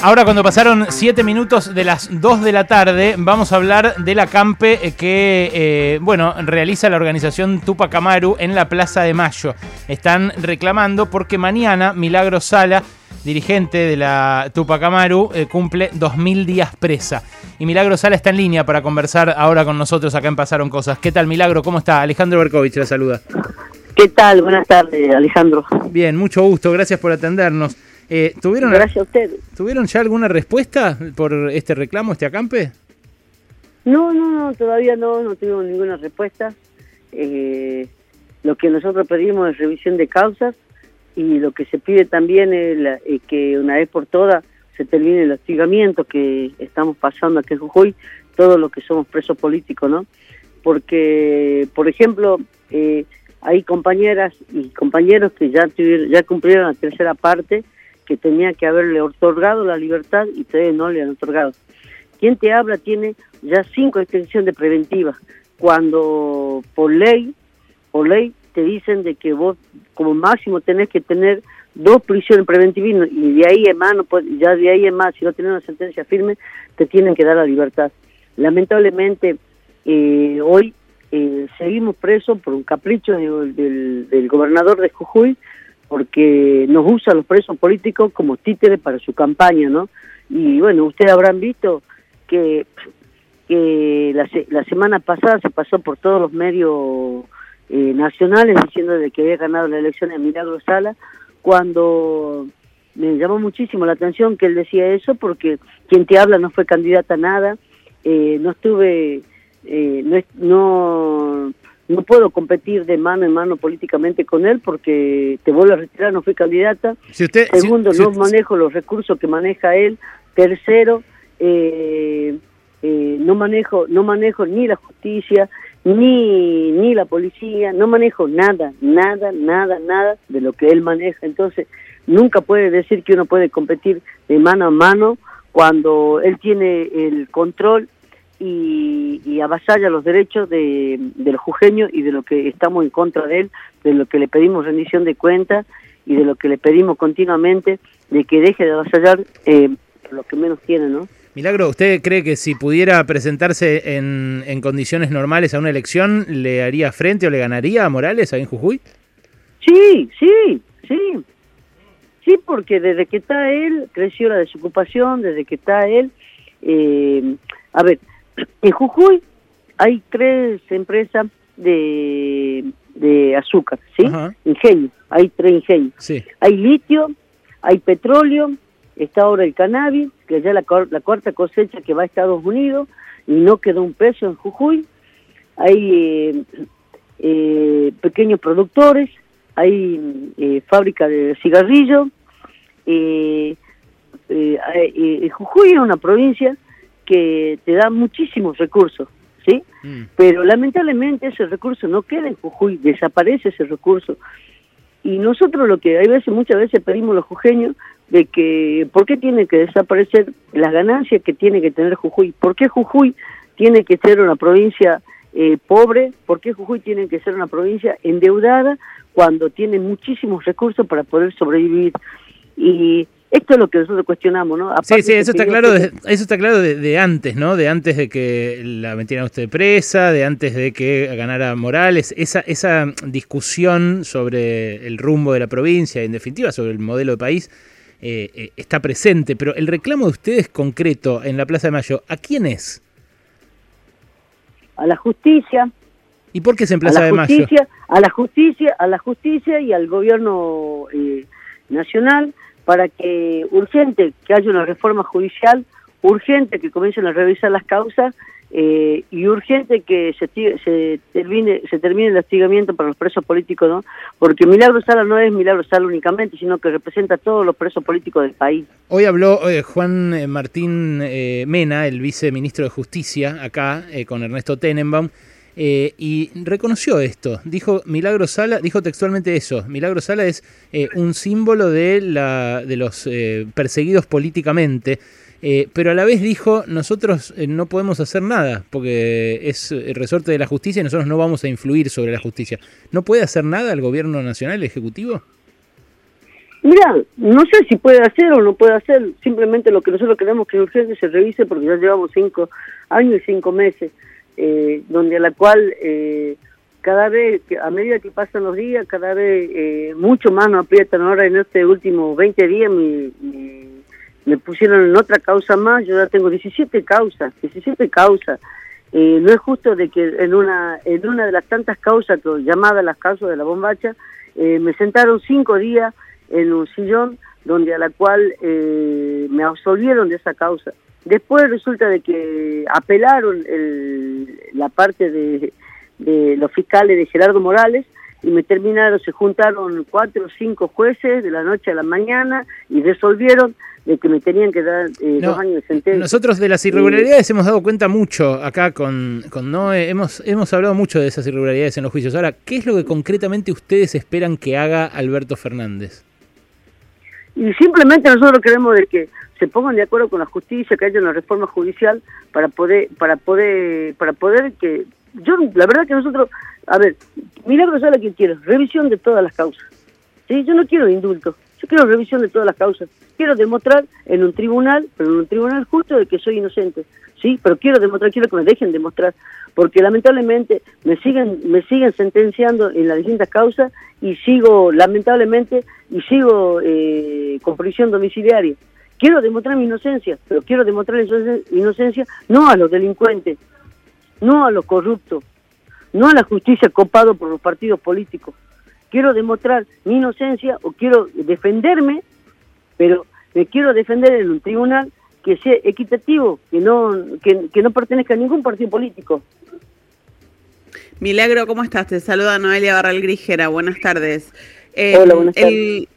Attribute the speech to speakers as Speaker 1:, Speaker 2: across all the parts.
Speaker 1: Ahora cuando pasaron 7 minutos de las 2 de la tarde, vamos a hablar del acampe que, eh, bueno, realiza la organización Tupac Amaru en la Plaza de Mayo. Están reclamando porque mañana Milagro Sala, dirigente de la Tupac Amaru, eh, cumple 2.000 días presa. Y Milagro Sala está en línea para conversar ahora con nosotros acá en Pasaron Cosas. ¿Qué tal Milagro? ¿Cómo está? Alejandro Berkovich la saluda.
Speaker 2: ¿Qué tal? Buenas tardes, Alejandro.
Speaker 1: Bien, mucho gusto, gracias por atendernos.
Speaker 2: Eh, ¿tuvieron, Gracias a ustedes.
Speaker 1: ¿Tuvieron ya alguna respuesta por este reclamo, este acampe?
Speaker 2: No, no, no, todavía no, no tuvimos ninguna respuesta. Eh, lo que nosotros pedimos es revisión de causas y lo que se pide también es, eh, que una vez por todas se termine el hostigamiento que estamos pasando aquí en Jujuy, todos los que somos presos políticos, ¿no? Porque, por ejemplo, hay compañeras y compañeros que ya, ya cumplieron la tercera parte que tenía que haberle otorgado la libertad y ustedes no le han otorgado. Quien te habla tiene ya cinco extensiones preventivas, cuando por ley, por ley te dicen de que vos como máximo tenés que tener dos prisiones preventivas y de ahí en más, ya de ahí en más, si no tienes una sentencia firme, te tienen que dar la libertad. Lamentablemente, eh, hoy eh, seguimos presos por un capricho del, del gobernador de Jujuy, porque nos usa a los presos políticos como títeres para su campaña, ¿no? Y bueno, ustedes habrán visto que, que la, la semana pasada se pasó por todos los medios eh, nacionales diciendo de que había ganado la elección en Milagro Sala, cuando me llamó muchísimo la atención que él decía eso, porque quien te habla no fue candidata a nada, eh, no estuve, eh, no, no no puedo competir de mano en mano políticamente con él porque te vuelvo a retirar, no fui candidata. Segundo, no manejo los recursos que maneja él. Tercero, eh, eh, no manejo no manejo ni la justicia ni ni la policía, no manejo nada, nada, nada, nada de lo que él maneja. Entonces, nunca puede decir que uno puede competir de mano a mano cuando él tiene el control y, y avasalla los derechos de, de los jujeños y de lo que estamos en contra de él, de lo que le pedimos rendición de cuentas y de lo que le pedimos continuamente de que deje de avasallar eh, lo que menos tiene, ¿no?
Speaker 1: Milagro, ¿usted cree que si pudiera presentarse en, en condiciones normales a una elección, le haría frente o le ganaría a Morales ahí en Jujuy?
Speaker 2: Sí, sí, sí. Sí, porque desde que está él, creció la desocupación, desde que está él, eh, a ver, en Jujuy hay tres empresas de, de azúcar, ¿sí? Ingenio, hay tres ingenios. Sí. Hay litio, hay petróleo, está ahora el cannabis, que ya la, la cuarta cosecha que va a Estados Unidos y no quedó un peso en Jujuy. Hay eh, eh, pequeños productores, hay eh, fábrica de cigarrillos. Jujuy es una provincia que te da muchísimos recursos, ¿sí? Mm. Pero lamentablemente ese recurso no queda en Jujuy, desaparece ese recurso. Y nosotros lo que hay veces, muchas veces pedimos los jujeños de que, ¿por qué tiene que desaparecer las ganancias que tiene que tener Jujuy? ¿Por qué Jujuy tiene que ser una provincia eh, pobre? ¿Por qué Jujuy tiene que ser una provincia endeudada cuando tiene muchísimos recursos para poder sobrevivir? Y esto es lo que nosotros cuestionamos, ¿no?
Speaker 1: sí, sí, eso está, claro de, eso está claro de, antes, ¿no? De antes de que la metieran usted presa, de antes de que ganara Morales. Esa, esa discusión sobre el rumbo de la provincia, en definitiva sobre el modelo de país, eh, eh, está presente. Pero el reclamo de ustedes concreto en la Plaza de Mayo, ¿a quién es?
Speaker 2: A la justicia.
Speaker 1: ¿Y por qué es en Plaza de Mayo?
Speaker 2: A la justicia, a la justicia y al gobierno eh, nacional para que urgente que haya una reforma judicial, urgente que comiencen a revisar las causas eh, y urgente que se, termine, se termine el hostigamiento para los presos políticos, ¿no? Porque Milagro Sala no es Milagro Sala únicamente, sino que representa a todos los presos políticos del país.
Speaker 1: Hoy habló eh, Juan eh, Martín Mena, el viceministro de Justicia, acá con Ernesto Tenenbaum, eh, y reconoció esto. Dijo Milagro Sala, dijo textualmente eso. Milagro Sala es eh, un símbolo de, la, de los eh, perseguidos políticamente. pero a la vez dijo, nosotros no podemos hacer nada, porque es el resorte de la justicia y nosotros no vamos a influir sobre la justicia. ¿No puede hacer nada el gobierno nacional, el ejecutivo?
Speaker 2: Mira, no sé si puede hacer o no puede hacer, simplemente lo que nosotros queremos que urgente se revise porque ya llevamos cinco años y cinco meses, eh, donde a la cual eh, cada vez, a medida que pasan los días, cada vez eh, mucho más nos aprietan. Ahora en este último 20 días me, me, pusieron en otra causa más, yo ya tengo 17 causas, 17 causas. Eh, no es justo de que en una en una de las tantas causas llamadas las causas de la bombacha eh, me sentaron cinco días en un sillón donde a la cual me absolvieron de esa causa. Después resulta de que apelaron el, la parte de, de los fiscales de Gerardo Morales y me terminaron, se juntaron cuatro o cinco jueces de la noche a la mañana y resolvieron de que me tenían que dar eh, dos años de sentencia.
Speaker 1: Nosotros de las irregularidades hemos dado cuenta mucho acá con, con Noé, hemos, hemos hablado mucho de esas irregularidades en los juicios. Ahora, ¿qué es lo que concretamente ustedes esperan que haga Alberto Fernández?
Speaker 2: Y simplemente nosotros queremos de que se pongan de acuerdo con la justicia, que haya una reforma judicial para poder, para poder, para poder que yo, la verdad que nosotros, a ver, sabe lo que quiero, revisión de todas las causas. ¿sí? Yo no quiero indulto, yo quiero revisión de todas las causas. Quiero demostrar en un tribunal, pero en un tribunal justo, de que soy inocente. Sí, pero quiero demostrar, quiero que me dejen demostrar, porque lamentablemente me siguen, me siguen sentenciando en las distintas causas y sigo, lamentablemente, y sigo eh, con prisión domiciliaria. Quiero demostrar mi inocencia, pero quiero demostrar mi inocencia no a los delincuentes, no a los corruptos, no a la justicia copado por los partidos políticos. Quiero demostrar mi inocencia o quiero defenderme, pero me quiero defender en un tribunal que sea equitativo, que no, que, no pertenezca a ningún partido político.
Speaker 3: Milagro, ¿cómo estás? Te saluda Noelia Barral Grijera. Buenas tardes.
Speaker 2: Hola, buenas tardes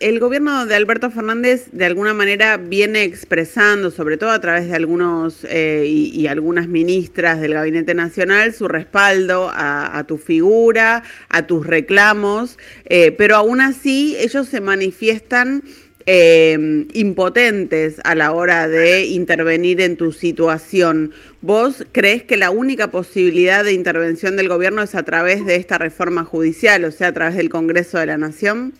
Speaker 3: el gobierno de Alberto Fernández de alguna manera viene expresando, sobre todo a través de algunos eh, y, algunas ministras del Gabinete Nacional, su respaldo a, tu figura, a tus reclamos, eh, pero aún así ellos se manifiestan eh, impotentes a la hora de intervenir en tu situación. ¿Vos crees que la única posibilidad de intervención del gobierno es a través de esta reforma judicial, o sea, a través del Congreso de la Nación?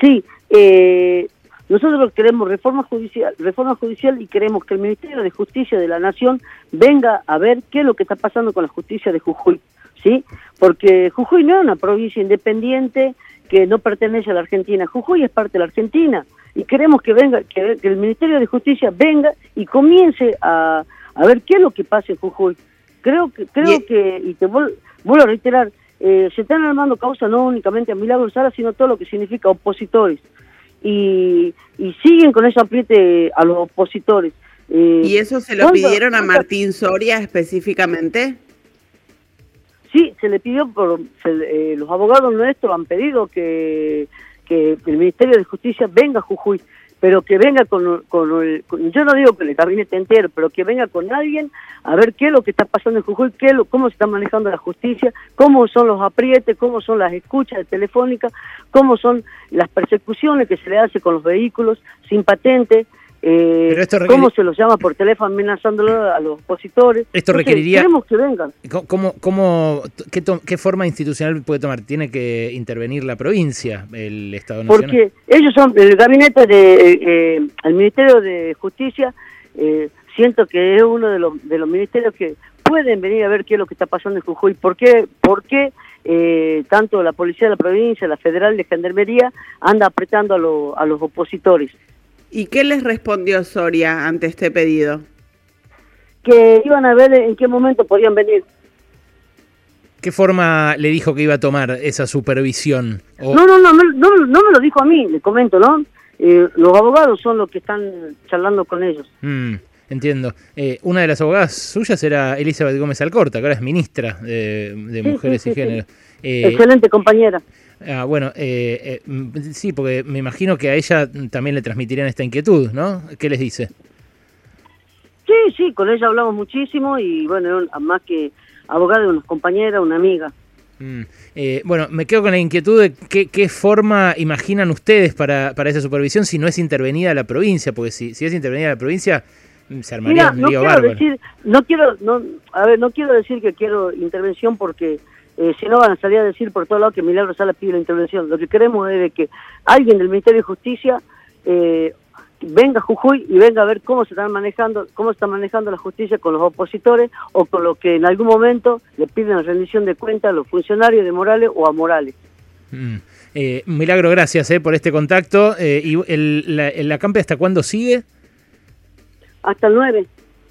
Speaker 2: Sí, eh, nosotros queremos reforma judicial, reforma judicial y queremos que el Ministerio de Justicia de la Nación venga a ver qué es lo que está pasando con la justicia de Jujuy, ¿sí? Porque Jujuy no es una provincia independiente que no pertenece a la Argentina, Jujuy es parte de la Argentina y queremos que venga, que, el Ministerio de Justicia venga y comience a, a, ver qué es lo que pasa en Jujuy. Creo que, creo que, y te vuelvo a reiterar, eh, se están armando causas no únicamente a Milagro Sala, sino todo lo que significa opositores. Y, siguen con ese apriete a los opositores.
Speaker 3: Eh, ¿Y eso se lo pidieron a Martín Soria específicamente?
Speaker 2: Sí, se le pidió, por eh, los abogados nuestros han pedido que, que el Ministerio de Justicia venga a Jujuy pero que venga con, con, el, yo no digo que el gabinete entero, pero que venga con alguien a ver qué es lo que está pasando en Jujuy, qué lo, cómo se está manejando la justicia, cómo son los aprietes, cómo son las escuchas de telefónica, cómo son las persecuciones que se le hace con los vehículos sin patente, eh, ¿Cómo se los llama por teléfono amenazándolo a los opositores?
Speaker 1: Esto requeriría...
Speaker 2: Queremos que vengan.
Speaker 1: ¿Cómo, cómo, qué, qué, forma institucional puede tomar? ¿Tiene que intervenir la provincia, el Estado Nacional?
Speaker 2: Porque ellos son, el gabinete de, eh, el Ministerio de Justicia, eh, siento que es uno de los, de los ministerios que pueden venir a ver qué es lo que está pasando en Jujuy. ¿Por qué, por qué eh, tanto la Policía de la Provincia, la Federal de Gendarmería, anda apretando a, a los opositores?
Speaker 3: ¿Y qué les respondió Soria ante este pedido?
Speaker 2: Que iban a ver en qué momento podían venir.
Speaker 1: ¿Qué forma le dijo que iba a tomar esa supervisión?
Speaker 2: No, no, no, no, no, me lo dijo a mí, le comento, ¿no? Eh, los abogados son los que están charlando con ellos.
Speaker 1: Mm, entiendo. Eh, una de las abogadas suyas era Elizabeth Gómez Alcorta, que ahora es ministra de, Mujeres y Género.
Speaker 2: Eh, Excelente compañera.
Speaker 1: Ah, bueno, eh, eh, sí, porque me imagino que a ella también le transmitirían esta inquietud, ¿no? ¿Qué les dice?
Speaker 2: Sí, sí, con ella hablamos muchísimo y bueno, más que abogada, una compañera, una amiga.
Speaker 1: Mm, eh, bueno, me quedo con la inquietud de qué, qué forma imaginan ustedes para, para, esa supervisión si no es intervenida la provincia, porque si, si es intervenida la provincia mm, se armaría un lío
Speaker 2: no quiero Decir, no quiero, no, a ver, no quiero decir que quiero intervención porque eh, si no van a salir a decir por todos lados que Milagro Sala pide la intervención. Lo que queremos es de que alguien del Ministerio de Justicia eh, venga a Jujuy y venga a ver cómo se están manejando, cómo está manejando la justicia con los opositores o con los que en algún momento le piden rendición de cuentas a los funcionarios de Morales o a Morales.
Speaker 1: Mm. Eh, Milagro, gracias eh, por este contacto. Eh, ¿Y el, la, la campe hasta cuándo sigue?
Speaker 2: Hasta el 9.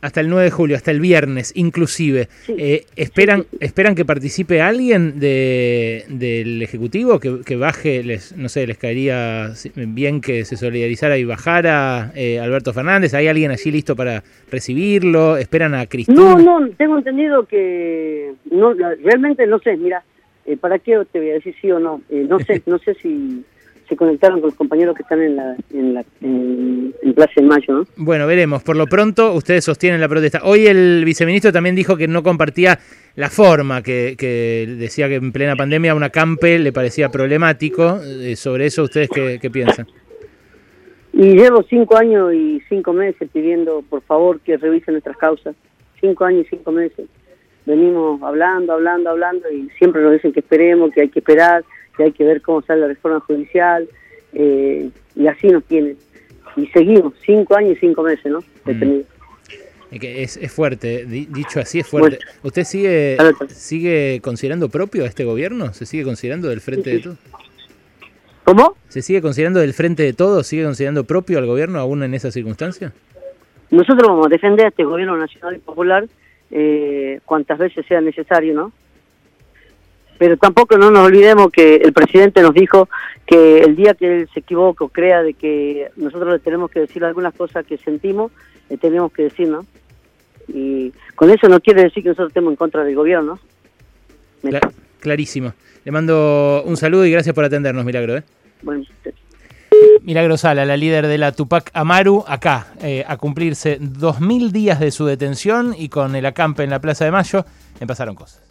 Speaker 1: Hasta el 9 de julio, hasta el viernes, inclusive.
Speaker 2: Sí.
Speaker 1: Eh, ¿esperan,
Speaker 2: Sí, sí, sí.
Speaker 1: ¿Esperan que participe alguien de, del Ejecutivo? Que, que baje, les, no sé, les caería bien que se solidarizara y bajara eh, Alberto Fernández. ¿Hay alguien allí listo para recibirlo? ¿Esperan a Cristina?
Speaker 2: No, no, tengo entendido que no, realmente no sé, mira, eh, ¿para qué te voy a decir sí o no? Eh, no sé, no sé si se conectaron con los compañeros que están en la en, la, en, en Plaza de Mayo, ¿no?
Speaker 1: Bueno, veremos. Por lo pronto, ustedes sostienen la protesta. Hoy el viceministro también dijo que no compartía la forma, que, que decía que en plena pandemia una campe le parecía problemático. Eh, sobre eso, ¿ustedes qué, qué piensan?
Speaker 2: Y llevo cinco años y cinco meses pidiendo, por favor, que revisen nuestras causas. Cinco años y cinco meses. Venimos hablando, hablando, hablando y siempre nos dicen que esperemos, que hay que esperar, que hay que ver cómo sale la reforma judicial. eh, y así nos tienen. Y seguimos, cinco años y cinco meses, ¿no? Detenidos.
Speaker 1: Eh, que Es, es fuerte, di- dicho así es fuerte. ¿Usted sigue, sigue considerando propio a este gobierno? ¿Se sigue considerando del frente de todo?
Speaker 2: ¿Cómo?
Speaker 1: ¿Se sigue considerando del frente de todo? ¿Sigue considerando propio al gobierno aún en esa circunstancia?
Speaker 2: Nosotros vamos a defender a este gobierno nacional y popular eh, cuantas veces sea necesario, ¿no? Pero tampoco no nos olvidemos que el presidente nos dijo que el día que él se equivoque o crea de que nosotros le tenemos que decir algunas cosas que sentimos, le tenemos que decir, ¿no? Y con eso no quiere decir que nosotros estemos en contra del gobierno, ¿no?
Speaker 1: Clarísimo. Le mando un saludo y gracias por atendernos, Milagro. ¿eh?
Speaker 2: bueno,
Speaker 1: Milagro Sala, la líder de la Tupac Amaru, acá, eh, a cumplirse 2.000 días de su detención y con el acampe en la Plaza de Mayo, me pasaron cosas.